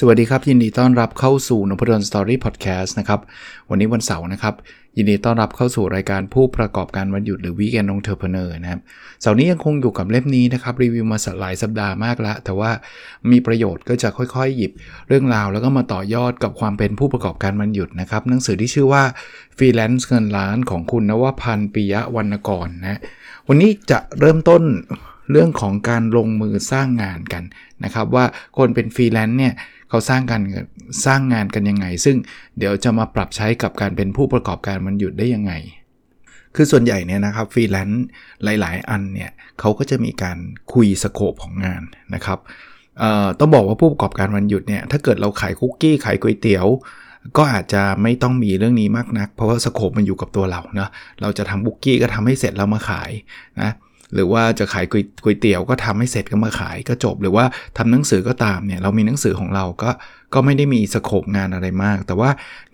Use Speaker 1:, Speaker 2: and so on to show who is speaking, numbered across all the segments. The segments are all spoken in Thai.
Speaker 1: สวัสดีครับ ยินดีต้อนรับเข้าสู่นพดล Story พอดแคสต์นะครับ วันนี้วันเสาร์นะครับ ยินดีต้อนรับเข้าสู่รายการผู้ประกอบการวันหยุดหรือ weekend entrepreneur นะครับเสาร์นี้ยังคงอยู่กับเล่มนี้นะครับ รีวิวมาหลายสัปดาห์มากแล้วแต่ว่ามีประโยชน์ก็จะค่อยๆ หยิบเรื่องราว แล้วก็มาต่อยอดกับความเป็นผู้ประกอบการวันหยุดนะครับหนังสือที่ชื่อว่าฟรีแลนซ์เงินล้านของคุณนวพันธ์ปิยะวรรณกรนะวันนี้จะเริ่มต้นเรื่องของการลงมือสร้างงานกันนะครับว่าคนเป็นฟรีแลนซ์เนี่ย เขาสร้างกันสร้างงานกันยังไง ซึ่งเดี๋ยวจะมาปรับใช้กับการเป็นผู้ประกอบการวันหยุดได้ยังไง คือส่วนใหญ่เนี่ยนะครับฟรีแลนซ์หลาย ๆ อันเนี่ยเขาก็จะมีการคุยสโคปของงานนะครับต้องบอกว่าผู้ประกอบการวันหยุดเนี่ยถ้าเกิดเราขายคุกกี้ขายก๋วยเตี๋ยว ก็อาจจะไม่ต้องมีเรื่องนี้มากนัก เพราะว่าสโคปมันอยู่กับตัวเราเนาะเราจะทำบุกกี้ก็ทำให้เสร็จแล้วมาขายนะ หรือว่าจะขายก๋วยเตี๋ยวก็ทำให้เสร็จก็มาขายก็จบ หรือว่าทำหนังสือก็ตามเนี่ยเรามีหนังสือของเราก็ก็ไม่ได้มีสโคปงานอะไรมาก แต่ว่า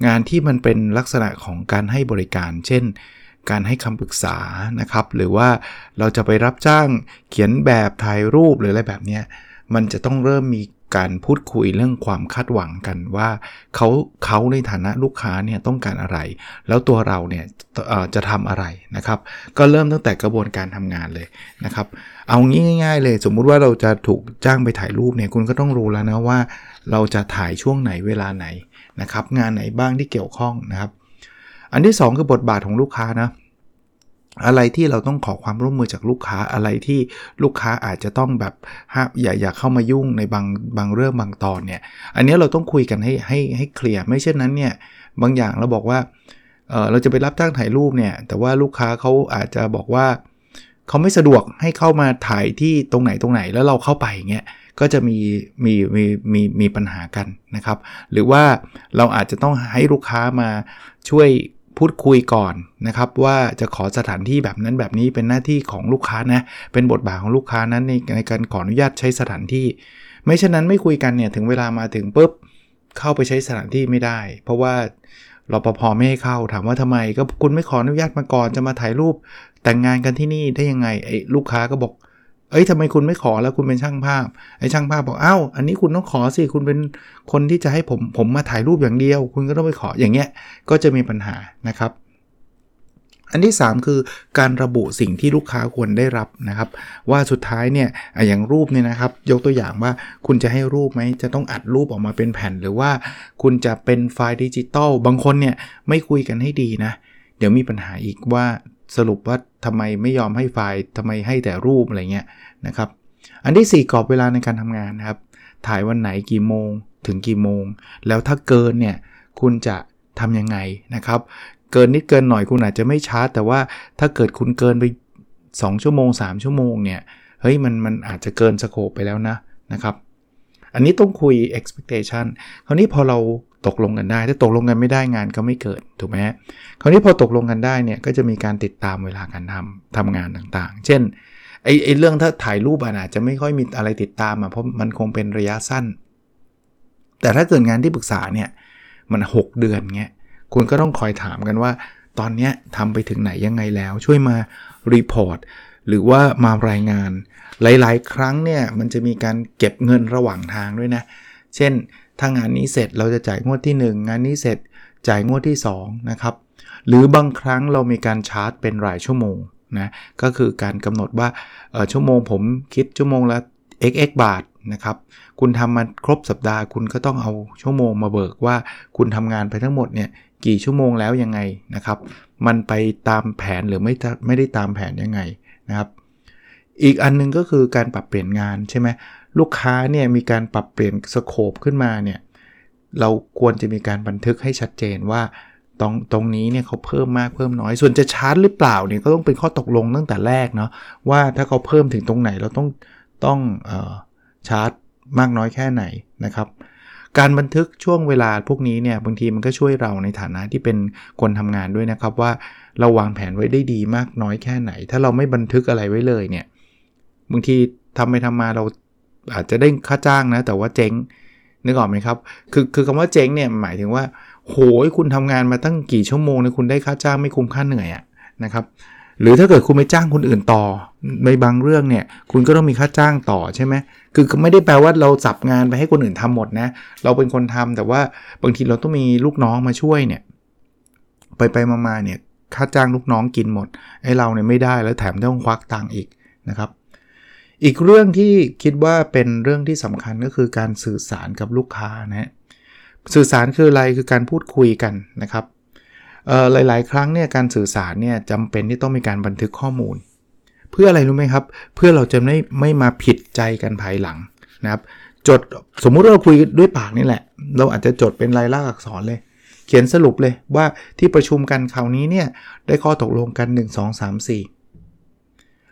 Speaker 1: งานที่มันเป็นลักษณะของการให้บริการ เช่น การให้คำปรึกษานะครับ หรือว่าเราจะไปรับจ้างเขียนแบบถ่ายรูปหรืออะไรแบบนี้มันจะต้องเริ่มมี การพูดคุยเรื่องความคาดหวังกันว่าเขาเขาในฐานะลูกค้าเนี่ยต้องการอะไร แล้วตัวเราเนี่ยจะทำอะไรนะครับ ก็เริ่มตั้งแต่กระบวนการทำงานเลยนะครับ เอางี้ง่าย ๆ เลย สมมุติว่าเราจะถูกจ้างไปถ่ายรูปเนี่ยคุณก็ต้องรู้แล้วนะว่า เราจะถ่ายช่วงไหนเวลาไหนนะครับ งานไหนบ้างที่เกี่ยวข้องนะครับ อันที่ 2 คือบทบาทของลูกค้านะ อะไรที่เราต้องขอความร่วมมือจากลูกค้าอะไรที่ลูกค้าอาจจะต้องแบบอย่าอย่าเข้ามายุ่งในบางบางเรื่องบางตอนเนี่ย อันนี้เราต้องคุยกันให้ให้ให้เคลียร์ไม่เช่นนั้นเนี่ยบางอย่างเราบอกว่าเออเราจะไปรับจ้างถ่ายรูปเนี่ย แต่ว่าลูกค้าเขาอาจจะบอกว่าเขาไม่สะดวกให้เข้ามาถ่ายที่ตรงไหนตรงไหนแล้วเราเข้าไปเงี้ยก็จะมีมีมีมีมีปัญหากันนะครับ หรือว่าเราอาจจะต้องให้ลูกค้ามาช่วย พูดคุยก่อนนะครับ ว่าจะขอสถานที่แบบนั้นแบบนี้เป็นหน้าที่ของลูกค้านะ เป็นบทบาทของลูกค้านั้นในในการขออนุญาตใช้สถานที่ ไม่เช่นนั้นไม่คุยกันเนี่ยถึงเวลามาถึงปุ๊บเข้าไปใช้สถานที่ไม่ได้ เพราะว่ารปภไม่ให้เข้าถามว่าทำไม ก็คุณไม่ขออนุญาตมาก่อนจะมาถ่ายรูปแต่งงานกันที่นี่ได้ยังไงไอ้ลูกค้าก็บอก เอ้ยทำไมคุณไม่ขอแล้วคุณเป็นช่างภาพ ไอ้ช่างภาพบอกอ้าวอันนี้คุณต้องขอสิ คุณเป็นคนที่จะให้ผม ผมมาถ่ายรูปอย่างเดียว คุณก็ต้องไปขอ อย่างเงี้ย ก็จะมีปัญหานะครับ อันที่ 3 คือการระบุสิ่งที่ลูกค้าควรได้รับนะครับ ว่าสุดท้ายเนี่ย อย่างรูปเนี่ยนะครับ ยกตัวอย่างว่าคุณจะให้รูปไหม จะต้องอัดรูปออกมาเป็นแผ่น หรือว่าคุณจะเป็นไฟล์ดิจิตอล บางคนเนี่ยไม่คุยกันให้ดีนะ เดี๋ยวมีปัญหาอีกว่า สรุปว่าทำไมไม่ยอมให้ไฟล์ทำไมให้แต่รูปอะไรเงี้ยนะครับ อันที่ 4 กรอบเวลาในการทำงานนะครับ ถ่ายวันไหนกี่โมงถึงกี่โมง แล้วถ้าเกินเนี่ยคุณจะทำยังไงนะครับ เกินนิดเกินหน่อยคุณอาจจะไม่ช้า แต่ว่าถ้าเกิดคุณเกินไป 2 ชั่วโมง 3 ชั่วโมงเนี่ยเฮ้ยมันมันอาจจะเกินสโคปไปแล้วนะนะครับ อันนี้ต้องคุย expectation คราวนี้พอเรา ตกลงกันได้ ถ้าตกลงกันไม่ได้งานก็ไม่เกิดถูกไหมคราวนี้พอตกลงกันได้เนี่ยก็จะมีการติดตามเวลาการทำทำงานต่างๆ เช่นไอ้ไอ้เรื่องถ้าถ่ายรูปอาจจะไม่ค่อยมีอะไรติดตามอะเพราะมันคงเป็นระยะสั้น แต่ถ้าเกิดงานที่ปรึกษาเนี่ยมัน 6 เดือนเงี้ยคุณก็ต้องคอยถามกันว่า ตอนนี้ทำไปถึงไหนยังไงแล้ว ช่วยมา report หรือว่ามารายงาน หลาย ๆ ครั้งเนี่ยมันจะมีการเก็บเงินระหว่างทางด้วยนะ เช่น ถ้างานนี้เสร็จเราจะจ่ายงวดที่ 1 งานนี้เสร็จจ่ายงวดที่2นะครับหรือบางครั้งเรามีการชาร์จเป็นรายชั่วโมงนะก็คือการกำหนดว่าชั่วโมงผมคิดชั่วโมงละ xx บาทนะครับคุณทำมาครบสัปดาห์ คุณก็ต้องเอาชั่วโมงมาเบิกว่าคุณทำงานไปทั้งหมดเนี่ยกี่ชั่วโมงแล้วยังไงนะครับ มันไปตามแผนหรือไม่ไม่ได้ตามแผนยังไงนะครับ อีกอันนึงก็คือการปรับเปลี่ยนงานใช่ไหม ลูกค้าเนี่ยมีการปรับเปลี่ยนสโคปขึ้นมาเนี่ยเราควรจะมีการบันทึกให้ชัดเจนว่าตรงตรงนี้เนี่ยเขาเพิ่มมากเพิ่มน้อย ส่วนจะชาร์จหรือเปล่าเนี่ยก็ต้องเป็นข้อตกลงตั้งแต่แรกเนาะว่าถ้าเขาเพิ่มถึงตรงไหนเราต้องต้องออชาร์จมากน้อยแค่ไหนนะครับ การบันทึกช่วงเวลาพวกนี้เนี่ยบางทีมันก็ช่วยเราในฐานะที่เป็นคนทำงานด้วยนะครับว่าเราวางแผนไว้ได้ดีมากน้อยแค่ไหน ถ้าเราไม่บันทึกอะไรไว้เลยเนี่ยบางทีทำไปทำมาเรา อาจจะได้ค่าจ้างนะ แต่ว่าเจ๊งนึกออกไหมครับ คือคือคำว่าเจ๊งเนี่ยหมายถึงว่า โหยคุณทำงานมาตั้งกี่ชั่วโมงเนี่ยคุณได้ค่าจ้างไม่คุ้มค่าเหนื่อยอะนะครับหรือถ้าเกิดคุณไปจ้างคนอื่นต่อในบางเรื่องเนี่ย คุณก็ต้องมีค่าจ้างต่อใช่ไหมคือไม่ได้แปลว่าเราจับงานไปให้คนอื่นทำหมดนะ เราเป็นคนทำแต่ว่าบางทีเราต้องมีลูกน้องมาช่วยเนี่ย ไปไปมาๆเนี่ยค่าจ้างลูกน้องกินหมดไอ้เราเนี่ยไม่ได้แล้วแถมต้องควักตังค์อีกนะครับ อีกเรื่องที่คิดว่าเป็นเรื่องที่สำคัญก็คือการสื่อสารกับลูกค้านะสื่อสารคืออะไรคือการพูดคุยกันนะครับหลาย ๆ ครั้งเนี่ยการสื่อสารเนี่ยจำเป็นที่ต้องมีการบันทึกข้อมูล เพื่ออะไรรู้ไหมครับ เพื่อเราจะไม่ไม่มาผิดใจกันภายหลังนะครับจดสมมุติเราคุยด้วยปากนี่แหละ เราอาจจะจดเป็นลายลักษณ์อักษรเลย เขียนสรุปเลยว่าที่ประชุมกันคราวนี้เนี่ยได้ข้อตกลงกัน 1 2 3 4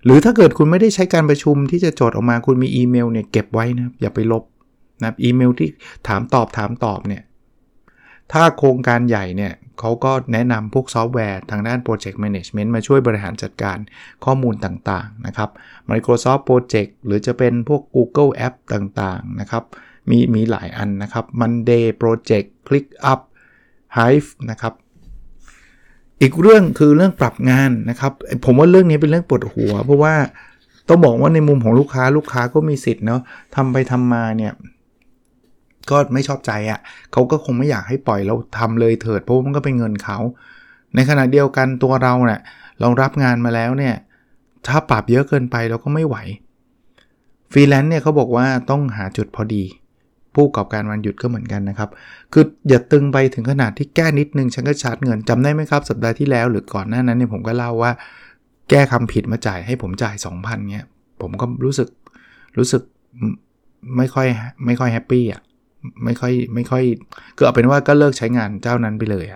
Speaker 1: หรือถ้าเกิดคุณไม่ได้ใช้การประชุมที่จะจดออกมาคุณมีอีเมลเนี่ยเก็บไว้นะอย่าไปลบนะอีเมลที่ถามตอบถามตอบเนี่ยถ้าโครงการใหญ่เนี่ยเขาก็แนะนำพวกซอฟต์แวร์ทางด้าน Project Management มาช่วยบริหารจัดการข้อมูลต่างๆนะครับ Microsoft Project หรือจะเป็นพวก Google App ต่างๆนะครับ มีมีหลายอันนะครับ Monday Project ClickUp Hive นะครับ อีกเรื่องคือเรื่องปรับงานนะครับผมว่าเรื่องนี้เป็นเรื่องปวดหัว เพราะว่าต้องบอกว่าในมุมของลูกค้าลูกค้าก็มีสิทธิ์เนาะทำไปทำมาเนี่ยก็ไม่ชอบใจอะ่ะเขาก็คงไม่อยากให้ปล่อยเราทำเลยเถิดเพราะมันก็เป็นเงินเขา ในขณะเดียวกันตัวเราเนะี่ยเรารับงานมาแล้วเนี่ยถ้าปรับเยอะเกินไปเราก็ไม่ไหวฟรีแลนซ์เนี่ยเขาบอกว่าต้องหาจุดพอดี ผู้ประกอบการวันหยุดก็เหมือนกันนะครับ คืออย่าตึงไปถึงขนาดที่แก้นิดนึงฉันก็ชาร์จเงินจำได้ไหมครับสัปดาห์ที่แล้วหรือก่อนหน้านั้นเนี่ยผมก็เล่าว่า แก้คำผิดมาจ่ายให้ผมจ่าย 2,000เนี่ยผมก็รู้สึกรู้สึกไม่ค่อยไม่ค่อยแฮปปี้อะไม่ค่อยไม่ค่อยคือเอาเป็นว่าก็เลิกใช้งานเจ้านั้นไปเลย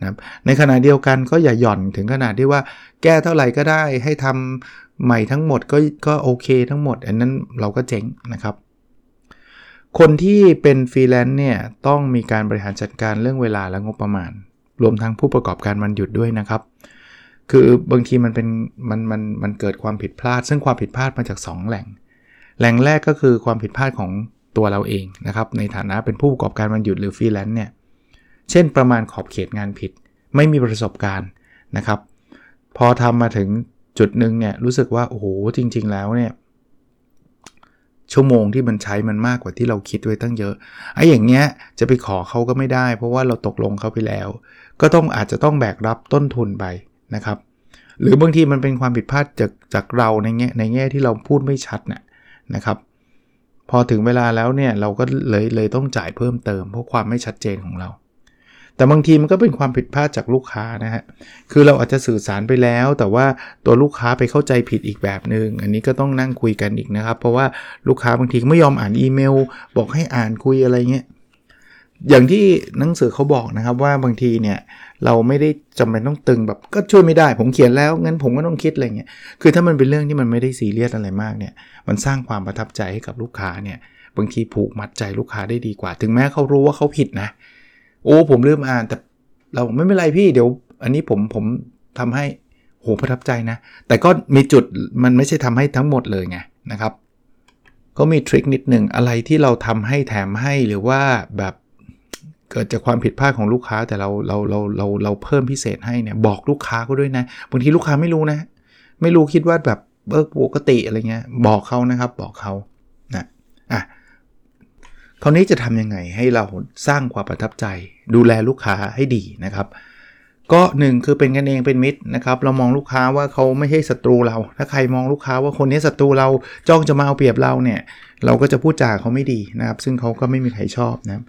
Speaker 1: นะครับในขณะเดียวกันก็อย่าหย่อนถึงขนาดที่ว่าแก้เท่าไหร่ก็ได้ให้ทำใหม่ทั้งหมดก็ก็โอเคทั้งหมด อันนั้นเราก็เจ๊งนะครับ คนที่เป็นฟรีแลนซ์เนี่ยต้องมีการบริหารจัดการเรื่องเวลาและงบประมาณ รวมทั้งผู้ประกอบการวันหยุดด้วยนะครับ คือบางทีมันเป็นมันมันมันเกิดความผิดพลาด ซึ่งความผิดพลาดมาจาก 2 แหล่ง แหล่งแรกก็คือความผิดพลาดของตัวเราเองนะครับในฐานะเป็นผู้ประกอบการวันหยุดหรือฟรีแลนซ์เนี่ยเช่นประมาณขอบเขตงานผิด ไม่มีประสบการณ์นะครับ พอทำมาถึงจุดหนึ่งเนี่ยรู้สึกว่าโอ้โหจริง ๆ แล้วเนี่ย ชั่วโมงที่มันใช้มันมากกว่าที่เราคิดไว้ตั้งเยอะไอ้อย่างเงี้ยจะไปขอเขาก็ไม่ได้ เพราะว่าเราตกลงเขาไปแล้ว ก็ต้องอาจจะต้องแบกรับต้นทุนไปนะครับ หรือบางทีมันเป็นความผิดพลาดจากจากเราในแง่ในแง่ที่เราพูดไม่ชัดนะนะครับ พอถึงเวลาแล้วเนี่ยเราก็เลยเลยต้องจ่ายเพิ่มเติมเพราะความไม่ชัดเจนของเรา แต่บางทีมันก็เป็นความผิดพลาดจากลูกค้านะฮะ คือเราอาจจะสื่อสารไปแล้ว แต่ว่าตัวลูกค้าไปเข้าใจผิดอีกแบบหนึง่ง อันนี้ก็ต้องนั่งคุยกันอีกนะครับ เพราะว่าลูกค้าบางทีไม่ยอมอ่านอีเมล บอกให้อ่านคุยอะไรเงี้ย อย่างที่หนังสือเขาบอกนะครับว่าบางทีเนี่ยเราไม่ได้จำเป็นต้องตึงแบบก็ช่วยไม่ได้ ผมเขียนแล้วงั้นผมก็ต้องคิดอะไรเงี้ย คือถ้ามันเป็นเรื่องที่มันไม่ได้ซีเรียสอะไรมากเนี่ย มันสร้างความประทับใจให้กับลูกค้าเนี่ย บางทีผูกมัดใจลูกค้าได้ดีกว่า ถึงแม้เขารู้ว่าเขาผิดนะ โอ้ผมลืมอ่านแต่เราไม่เป็นไรพี่เดี๋ยว อันนี้ผมผมทำให้โหประทับใจนะ แต่ก็มีจุดมันไม่ใช่ทำให้ทั้งหมดเลยไงนะครับ ก็มีทริคนิดหนึ่งอะไรที่เราทำให้แถมให้หรือว่าแบบเกิดจากความผิดพลาดของลูกค้าแต่เราเราเราเราเราเพิ่มพิเศษให้เนี่ยบอกลูกค้าก็ด้วยนะบางทีลูกค้าไม่รู้นะ ไม่รู้คิดว่าแบบเออปกติอะไรเงี้ยบอกเขานะครับบอกเขานะอะ คราวนี้จะทำยังไงให้เราสร้างความประทับใจ ดูแลลูกค้าให้ดีนะครับ ก็หนึ่งคือเป็นกันเองเป็นมิตรนะครับ เรามองลูกค้าว่าเขาไม่ใช่ศัตรูเรา ถ้าใครมองลูกค้าว่าคนนี้ศัตรูเราจ้องจะมาเอาเปรียบเราเนี่ย เราก็จะพูดจาเขาไม่ดีนะครับ ซึ่งเขาก็ไม่มีใครชอบนะ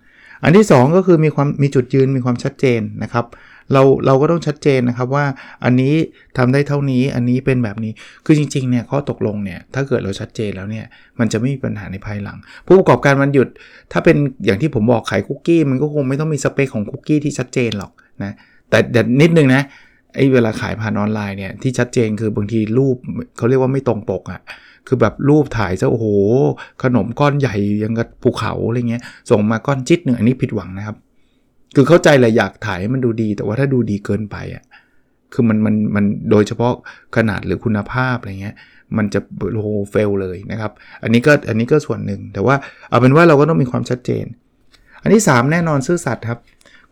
Speaker 1: อันที่ 2 ก็คือมีความมีจุดยืนมีความชัดเจนนะครับ เราเราก็ต้องชัดเจนนะครับว่าอันนี้ทำได้เท่านี้อันนี้เป็นแบบนี้คือจริงๆเนี่ยข้อตกลงเนี่ยถ้าเกิดเราชัดเจนแล้วเนี่ยมันจะไม่มีปัญหาในภายหลัง ผู้ประกอบการมันหยุด ถ้าเป็นอย่างที่ผมบอกขายคุกกี้มันก็คงไม่ต้องมีสเปคของคุกกี้ที่ชัดเจนหรอกนะแต่แต่นิดนึงนะไอ้เวลาขายผ่านออนไลน์เนี่ยที่ชัดเจนคือบางทีรูปเขาเรียกว่าไม่ตรงปกอะ่ะคือแบบรูปถ่ายซะโอ้โห ขนมก้อนใหญ่ยังกับภูเขาอะไรเงี้ยส่งมาก้อนจิตหนึ่งอันนี้ผิดหวังนะครับ คือเข้าใจแหละอยากถ่ายให้มันดูดี แต่ว่าถ้าดูดีเกินไปอะคือมันมันมันโดยเฉพาะขนาดหรือคุณภาพอะไรเงี้ยมันจะโหเฟลเลยนะครับ อันนี้ก็อันนี้ก็ส่วนหนึ่ง แต่ว่าเอาเป็นว่าเราก็ต้องมีความชัดเจน อันที่ 3 แน่นอนซื่อสัตย์ครับ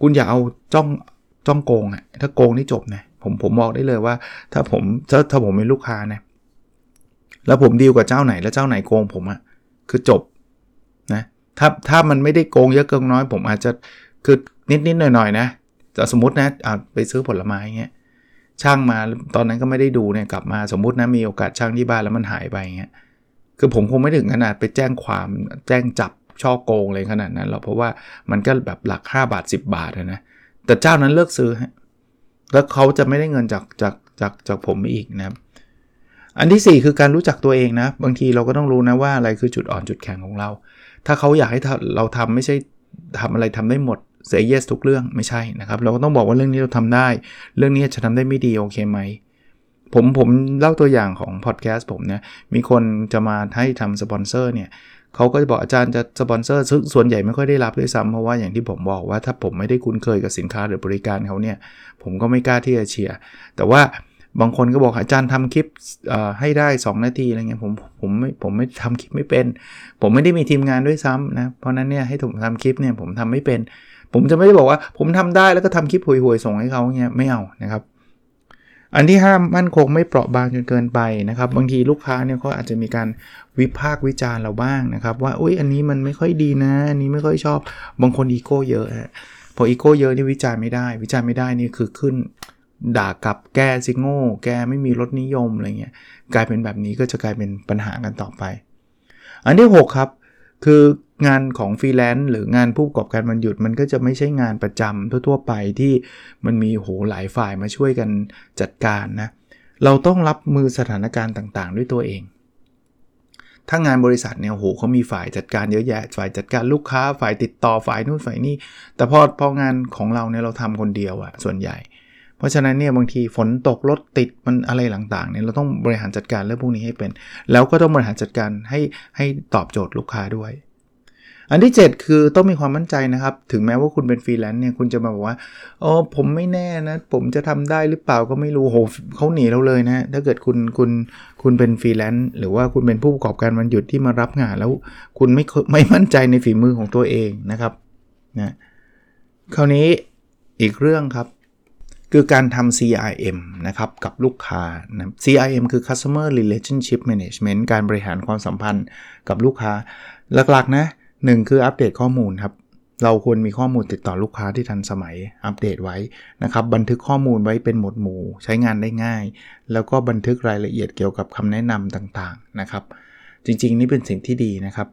Speaker 1: คุณอย่าเอาจ้องจ้องโกงอะถ้าโกงนี่จบนะผมผมบอกได้เลยว่า ถ้าผมถ้าถ้าผมเป็นลูกค้านะแล้วผมดีลกับเจ้าไหนแล้วเจ้าไหนโกงผมอะคือจบนะถ้าถ้ามันไม่ได้โกงเยอะเกินน้อย ผมอาจจะคือ นิดนิดหน่อยหน่อยนะแต่สมมตินะไปซื้อผลไม้เงี้ยช่างมาตอนนั้นก็ไม่ได้ดูเนี่ยกลับมาสมมตินะมีโอกาสช่างที่บ้านแล้วมันหายไปเงี้ยคือผมคงไม่ถึงขนาดไปแจ้งความแจ้งจับช่อโกงเลยขนาดนั้นหรอกเพราะว่ามันก็แบบหลัก 5 บาท 10 บาทนะแต่เจ้านั้นเลิกซื้อฮะแล้วเขาจะไม่ได้เงินจากจากจากจากผมอีกนะครับ อันที่ 4 คือการรู้จักตัวเองนะ บางทีเราก็ต้องรู้นะว่าอะไรคือจุดอ่อนจุดแข็งของเรา ถ้าเขาอยากให้เราทำไม่ใช่ทำอะไรทำได้หมด เสียเยสทุกเรื่องไม่ใช่นะครับ เราก็ต้องบอกว่าเรื่องนี้เราทำได้ เรื่องนี้จะทำได้ไม่ดีโอเคไหมผมผมเล่าตัวอย่างของพอดแคสต์ผมเนี่ยมีคนจะมาให้ทำสปอนเซอร์เนี่ยเขาก็จะบอกอาจารย์จะสปอนเซอร์ซึ่งส่วนใหญ่ไม่ค่อยได้รับด้วยซ้ำเพราะว่าอย่างที่ผมบอกว่าถ้าผมไม่ได้คุ้นเคยกับสินค้าหรือบริการเขาเนี่ย ผมก็ไม่กล้าที่จะเชียร์แต่ว่าบางคนก็บอกอาจารย์ทำคลิปให้ได้ 2 นาทีอะไรเงี้ยผมผมไม่ผมไม่ทำคลิปไม่เป็น ผมไม่ได้มีทีมงานด้วยซ้ำนะเพราะนั้นเนี่ยให้ผมทำคลิปเนี่ยผมทำไม่เป็น ผมจะไม่ได้บอกว่าผมทำได้แล้วก็ทำคลิปห่วยๆส่งให้เขาเงี้ยไม่เอานะครับ อันที่ห้ามมั่นคงไม่เปราะบางจนเกินไปนะครับ บางทีลูกค้าเนี่ยเขาอาจจะมีการวิพากษ์วิจารณ์เราบ้างนะครับ ว่าอุ้ยอันนี้มันไม่ค่อยดีนะ อันนี้ไม่ค่อยชอบ บางคนอีโก้เยอะพออีโก้เยอะนี่วิจารณ์ไม่ได้ วิจารณ์ไม่ได้นี่คือขึ้นด่ากลับแกซิโง่แกไม่มีรสนิยมอะไรเงี้ยกลายเป็นแบบนี้ก็จะกลายเป็นปัญหากันต่อไป อันที่ 6 ครับ คือ งานของฟรีแลนซ์หรืองานผู้ประกอบการวันหยุด มันก็จะไม่ใช่งานประจำทั่วๆไปที่มันมีโหหลายฝ่ายมาช่วยกันจัดการนะเราต้องรับมือสถานการณ์ต่างๆ ด้วยตัวเองถ้างานบริษัทเนี่ยโหเขามีฝ่ายจัดการเยอะแยะ ฝ่ายจัดการลูกค้า ฝ่ายติดต่อ ฝ่ายนู่นฝ่ายนี่ แต่พอพองานของเราเนี่ยเราทำคนเดียวอะส่วนใหญ่ เพราะฉะนั้นเนี่ยบางทีฝนตกรถติดมันอะไรต่างๆเนี่ยเราต้องบริหารจัดการเรื่องพวกนี้ให้เป็น แล้วก็ต้องบริหารจัดการให้ให้ตอบโจทย์ลูกค้าด้วย อันที่ 7 คือต้องมีความมั่นใจนะครับ ถึงแม้ว่าคุณเป็นฟรีแลนซ์เนี่ยคุณจะมาบอกว่าอ๋อผมไม่แน่นะ ผมจะทำได้หรือเปล่าก็ไม่รู้โหเขาหนีเราเลยนะถ้าเกิดคุณคุณคุณเป็นฟรีแลนซ์หรือว่าคุณเป็นผู้ประกอบการวันหยุดที่มารับงาน แล้วคุณไม่ไม่มั่นใจในฝีมือของตัวเองนะครับนะคราวนี้อีกเรื่องครับ คือการทำ CRM นะครับ กับลูกค้านะ CRM คือ Customer Relationship Management การบริหารความสัมพันธ์กับลูกค้า หลักๆนะ หนึ่งคืออัปเดตข้อมูลครับ เราควรมีข้อมูลติดต่อลูกค้าที่ทันสมัยอัปเดตไว้นะครับ บันทึกข้อมูลไว้เป็นหมวดหมู่ ใช้งานได้ง่าย แล้วก็บันทึกรายละเอียดเกี่ยวกับคำแนะนำต่างๆนะครับ จริง ๆ นี่เป็นสิ่งที่ดีนะครับ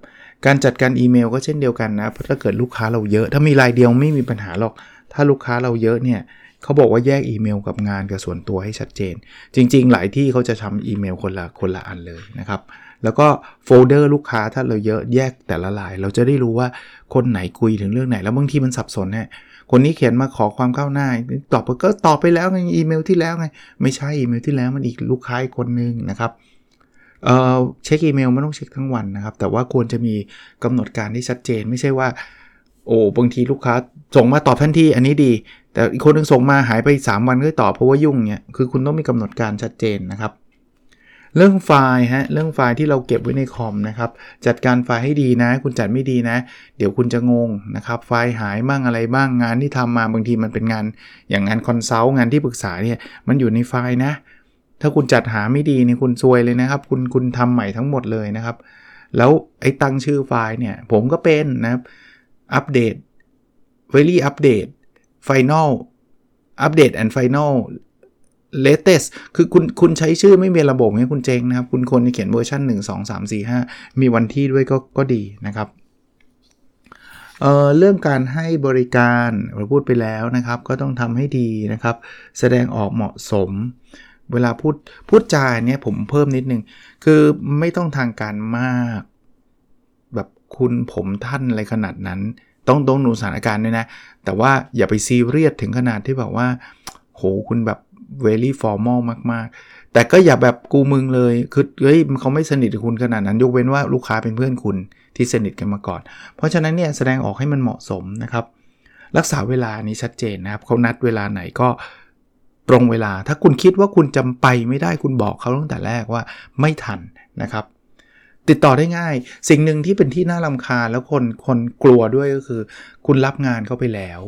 Speaker 1: การจัดการอีเมลก็เช่นเดียวกันนะเพราะถ้าเกิดลูกค้าเราเยอะ ถ้ามีรายเดียวไม่มีปัญหาหรอก ถ้าลูกค้าเราเยอะเนี่ยเขาบอกว่าแยกอีเมลกับงานกับส่วนตัวให้ชัดเจน จริง ๆ หลายที่เขาจะทำอีเมลคนละคนละอันเลยนะครับ แล้วก็โฟลเดอร์ลูกค้าถ้าเราเยอะแยกแต่ละลาย เราจะได้รู้ว่าคนไหนคุยถึงเรื่องไหน แล้วบางทีมันสับสนเนี่ยคนนี้เขียนมาขอความก้าวหน้า ตอบก็ตอบไปแล้วไงอีเมลที่แล้วไงไม่ใช่อีเมลที่แล้วมันอีกลูกค้าคนนึงนะครับเออเช็คอีเมลไม่ต้องเช็คทั้งวันนะครับ แต่ว่าควรจะมีกำหนดการที่ชัดเจน ไม่ใช่ว่า โอ้บางทีลูกค้าส่งมาตอบทันทีอันนี้ดี แต่อีกคนนึงส่งมาหายไป 3 วันก็ตอบเพราะว่ายุ่งเนี่ยคือคุณต้องมีกำหนดการชัดเจนนะครับ เรื่องไฟล์ฮะเรื่องไฟล์ที่เราเก็บไว้ในคอมนะครับจัดการไฟล์ให้ดีนะ คุณจัดไม่ดีนะ เดี๋ยวคุณจะงงนะครับไฟล์หายบ้างอะไรบ้างงานที่ทำมาบางทีมันเป็นงาน อย่างงาน consult งานที่ปรึกษาเนี่ยมันอยู่ในไฟล์นะ ถ้าคุณจัดหาไม่ดีเนี่ยคุณซวยเลยนะครับ คุณคุณทำใหม่ทั้งหมดเลยนะครับ แล้วไอ้ตั้งชื่อไฟล์เนี่ยผมก็เป็นนะครับอัปเดต very update final update and final latest คือคุณคุณใช้ชื่อไม่มีระบบให้คุณเจ๊งนะครับ คุณควรจะเขียนเวอร์ชัน1 2 3 4 5 มีวันที่ด้วยก็ก็ดีนะครับเเรื่องการให้บริการเราพูดไปแล้วนะครับ ก็ต้องทำให้ดีนะครับ แสดงออกเหมาะสม เวลาพูดพูดจาเนี่ยผมเพิ่มนิดนึง คือไม่ต้องทางการมาก แบบคุณผมท่านอะไรขนาดนั้น ต้องต้องดูสถานการณ์ด้วยนะ แต่ว่าอย่าไปซีเรียสถึงขนาดที่แบบว่า โหคุณแบบ very formal มาก ๆ แต่ก็อย่าแบบกูมึงเลย คือเฮ้ยเขาไม่สนิทกับคุณขนาดนั้น ยกเว้นว่าลูกค้าเป็นเพื่อนคุณที่สนิทกันมาก่อน เพราะฉะนั้นเนี่ยแสดงออกให้มันเหมาะสมนะครับ รักษาเวลานี้ชัดเจนนะครับเขานัดเวลาไหนก็ตรงเวลา ถ้าคุณคิดว่าคุณจำไปไม่ได้คุณบอกเขาตั้งแต่แรกว่าไม่ทันนะครับ ติดต่อได้ง่าย สิ่งหนึ่งที่เป็นที่น่าลำคาญแล้วคนคนกลัวด้วยก็คือ คุณรับงานเขาไปแล้ว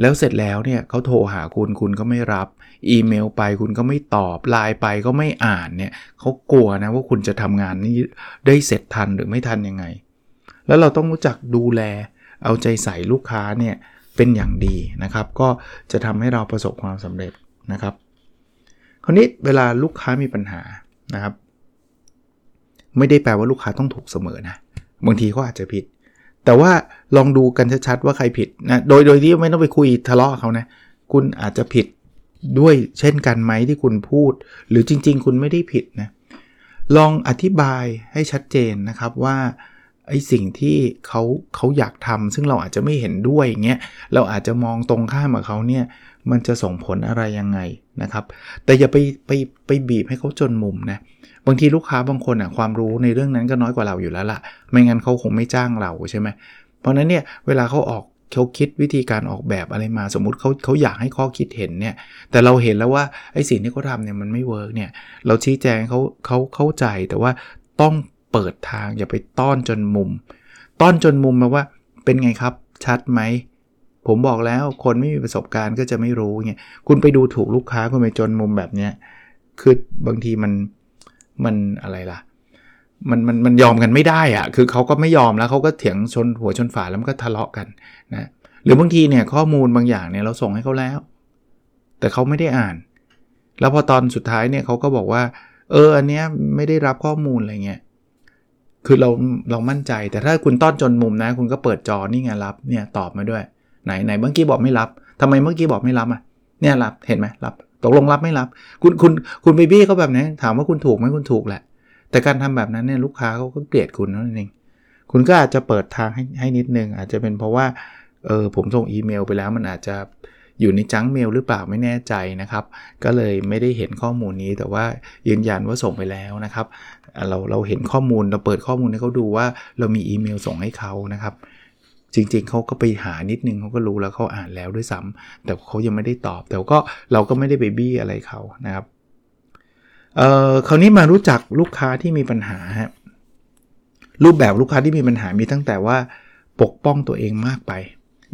Speaker 1: แล้วเสร็จแล้วเนี่ยเขาโทรหาคุณคุณก็ไม่รับ อีเมลไปคุณก็ไม่ตอบไลน์ไปก็ไม่อ่านเนี่ยเขากลัวนะว่าคุณจะทำงานนี้ได้เสร็จทันหรือไม่ทันยังไง แล้วเราต้องรู้จักดูแล เอาใจใส่ลูกค้าเนี่ยเป็นอย่างดีนะครับ ก็จะทำให้เราประสบความสำเร็จนะครับ คราวนี้เวลาลูกค้ามีปัญหานะครับ ไม่ได้แปลว่าลูกค้าต้องถูกเสมอนะบางทีเขาอาจจะผิด แต่ว่าลองดูกันชัดๆว่าใครผิดนะโดยโดยที่ไม่ต้องไปคุยทะเลาะเขานะ คุณอาจจะผิดด้วยเช่นกันไหมที่คุณพูด หรือจริง ๆ คุณไม่ได้ผิดนะลองอธิบายให้ชัดเจนนะครับว่าไอ้สิ่งที่เขาเขาอยากทำซึ่งเราอาจจะไม่เห็นด้วยอย่างเงี้ยเราอาจจะมองตรงข้ามกับเขาเนี่ยมันจะส่งผลอะไรยังไงนะครับ แต่อย่าไปไปไปบีบให้เขาจนมุมนะ บางทีลูกค้าบางคนอะความรู้ในเรื่องนั้นก็น้อยกว่าเราอยู่แล้วละ่ะ ไม่งั้นเขาคงไม่จ้างเราใช่ไหมเพราะนั้นเนี่ยเวลาเขาออกเขาคิดวิธีการออกแบบอะไรมาสมมุติเขาเขาอยากให้ข้อคิดเห็นเนี่ย แต่เราเห็นแล้วว่าไอ้สิ่งที่เขาทำเนี่ยมันไม่ work เนี่ย เราชี้แจงเขาเขาเข้าใจแต่ว่าต้องเปิดทางอย่าไปต้อนจนมุม ต้อนจนมุมมาว่าเป็นไงครับชัดไหมผมบอกแล้วคนไม่มีประสบการณ์ก็จะไม่รู้เงี้ยคุณไปดูถูกลูกค้าคุณไปจนมุมแบบเนี้ยคือบางทีมัน มันอะไรล่ะ มันมันมันยอมกันไม่ได้อะคือเขาก็ไม่ยอมแล้วเขาก็เถียงชนหัวชนฝาแล้วมันก็ทะเลาะกันนะหรือบางทีเนี่ยข้อมูลบางอย่างเนี่ยเราส่งให้เขาแล้ว แต่เขาไม่ได้อ่าน แล้วพอตอนสุดท้ายเนี่ยเขาก็บอกว่า เอออันเนี้ยไม่ได้รับข้อมูลอะไรเงี้ยคือเราเรามั่นใจแต่ถ้าคุณต้อนจนมุมนะ คุณก็เปิดจอนี่ไงรับเนี่ยตอบมาด้วย ไหนไหนเมื่อกี้บอกไม่รับทำไมเมื่อกี้บอกไม่รับอะเนี่ยรับเห็นไหมรับ ตกลงรับไม่รับ คุณคุณคุณไปบี้เขาแบบนี้ถามว่าคุณถูกไหมคุณถูกแหละ แต่การทำแบบนั้นเนี่ยลูกค้าเขาก็เกลียดคุณนั่นเองคุณก็อาจจะเปิดทางให้ให้นิดนึง อาจจะเป็นเพราะว่าเออผมส่งอีเมลไปแล้วมันอาจจะอยู่ในจังเมลหรือเปล่าไม่แน่ใจนะครับ ก็เลยไม่ได้เห็นข้อมูลนี้แต่ว่ายืนยันว่าส่งไปแล้วนะครับ เราเราเห็นข้อมูลเราเปิดข้อมูลให้เขาดูว่าเรามีอีเมลส่งให้เขานะครับ จริงๆเขาก็ไปหานิดนึงเขาก็รู้แล้วเขาอ่านแล้วด้วยซ้ำแต่เขายังไม่ได้ตอบ แต่ก็เราก็ไม่ได้ไปบี้อะไรเขานะครับเอ่อคราวนี้มารู้จักลูกค้าที่มีปัญหาฮะรูปแบบลูกค้าที่มีปัญหามีตั้งแต่ว่าปกป้องตัวเองมากไป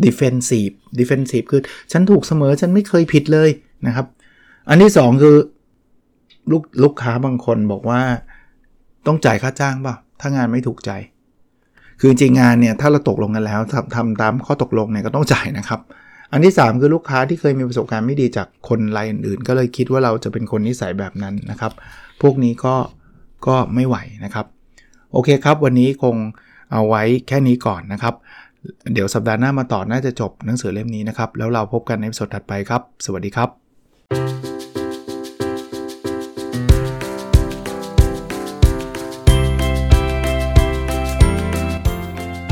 Speaker 1: defensive defensive คือฉันถูกเสมอฉันไม่เคยผิดเลยนะครับ อันที่ 2 คือลูกลูกค้าบางคนบอกว่าต้องจ่ายค่าจ้างเปล่าถ้างานไม่ถูกใจ คือจริงงานเนี่ยถ้าเราตกลงกันแล้วทำทำตามข้อตกลงเนี่ยก็ต้องจ่ายนะครับ อันที่ 3 คือลูกค้าที่เคยมีประสบการณ์ไม่ดีจากคนรายอื่นๆ ก็เลยคิดว่าเราจะเป็นคนนิสัยแบบนั้นนะครับ พวกนี้ก็ก็ไม่ไหวนะครับ โอเคครับ วันนี้คงเอาไว้แค่นี้ก่อนนะครับ เดี๋ยวสัปดาห์หน้ามาต่อน่าจะจบหนังสือเล่มนี้นะครับ แล้วเราพบกันในสดถัดไปครับ สวัสดีครับ